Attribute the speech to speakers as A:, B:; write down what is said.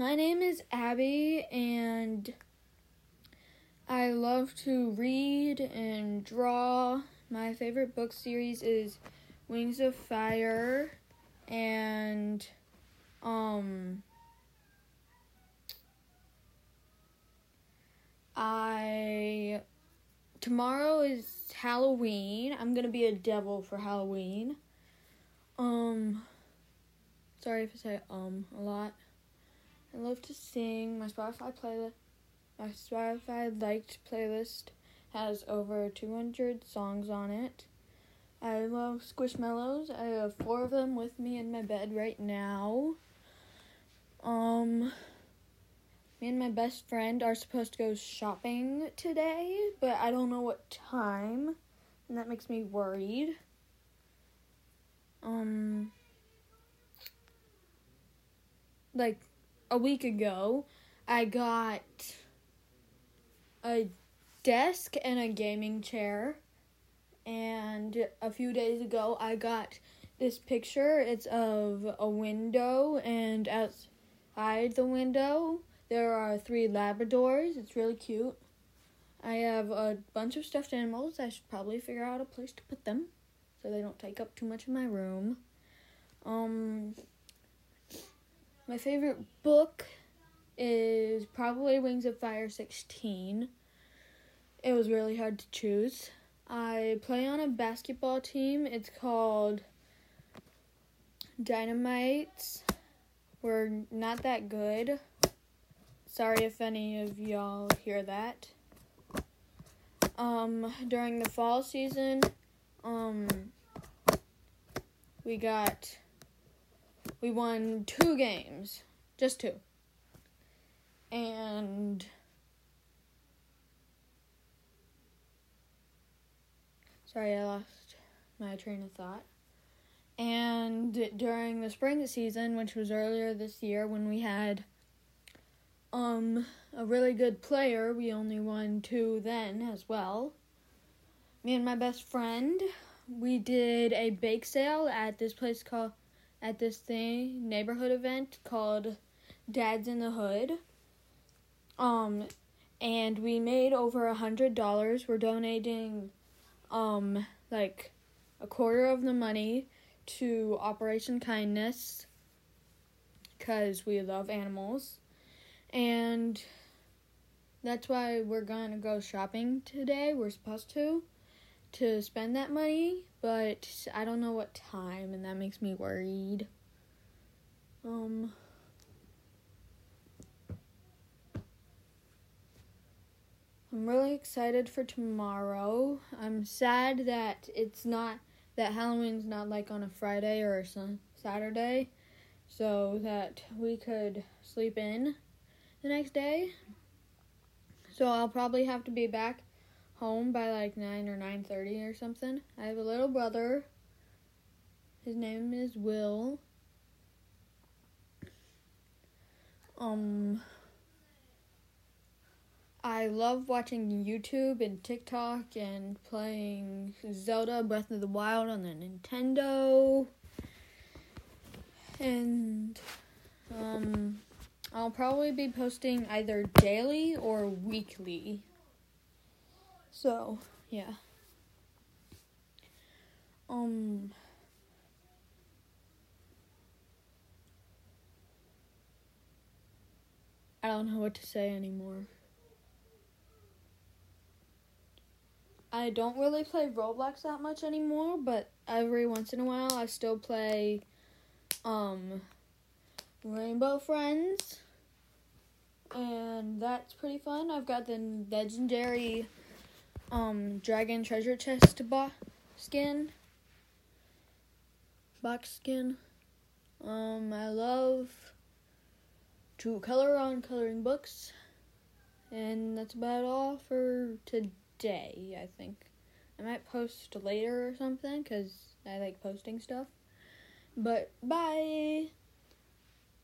A: My name is Abby, and I love to read and draw. My favorite book series is Wings of Fire, and um, I tomorrow is Halloween. I'm gonna be a devil for Halloween. Um, sorry if I say um a lot. I love to sing. My Spotify playlist, my Spotify liked playlist has over 200 songs on it. I love Squishmallows. I have four of them with me in my bed right now. Um, me and my best friend are supposed to go shopping today, but I don't know what time, and that makes me worried. Um, like a week ago, I got a desk and a gaming chair. And a few days ago, I got this picture. It's of a window, and outside the window, there are three Labradors. It's really cute. I have a bunch of stuffed animals. I should probably figure out a place to put them so they don't take up too much of my room. Um, my favorite book is probably Wings of Fire 16. It was really hard to choose. I play on a basketball team. It's called Dynamites. We're not that good. Sorry if any of y'all hear that. Um, during the fall season, um, we got, we won two games, just two. And sorry, I lost my train of thought. And during the spring season, which was earlier this year when we had um a really good player, we only won two then as well. Me and my best friend, we did a bake sale at this place called at this thing neighborhood event called Dad's in the Hood. Um and we made over a hundred dollars. We're donating um like a quarter of the money to Operation Kindness because we love animals. And that's why we're going to go shopping today. We're supposed to to spend that money, but I don't know what time and that makes me worried. Um I'm really excited for tomorrow. I'm sad that it's not that Halloween's not like on a Friday or a Saturday, so that we could sleep in the next day. So I'll probably have to be back home by like 9 or 9:30 or something. I have a little brother. His name is Will. Um I love watching YouTube and TikTok and playing Zelda Breath of the Wild on the Nintendo. And um I'll probably be posting either daily or weekly. So, yeah. Um I don't know what to say anymore. I don't really play Roblox that much anymore, but every once in a while I still play um Rainbow Friends. And that's pretty fun. I've got the legendary um dragon treasure chest box skin. Box skin. Um I love to color on coloring books. And that's about all for today, I think. I might post later or something cuz I like posting stuff. But bye.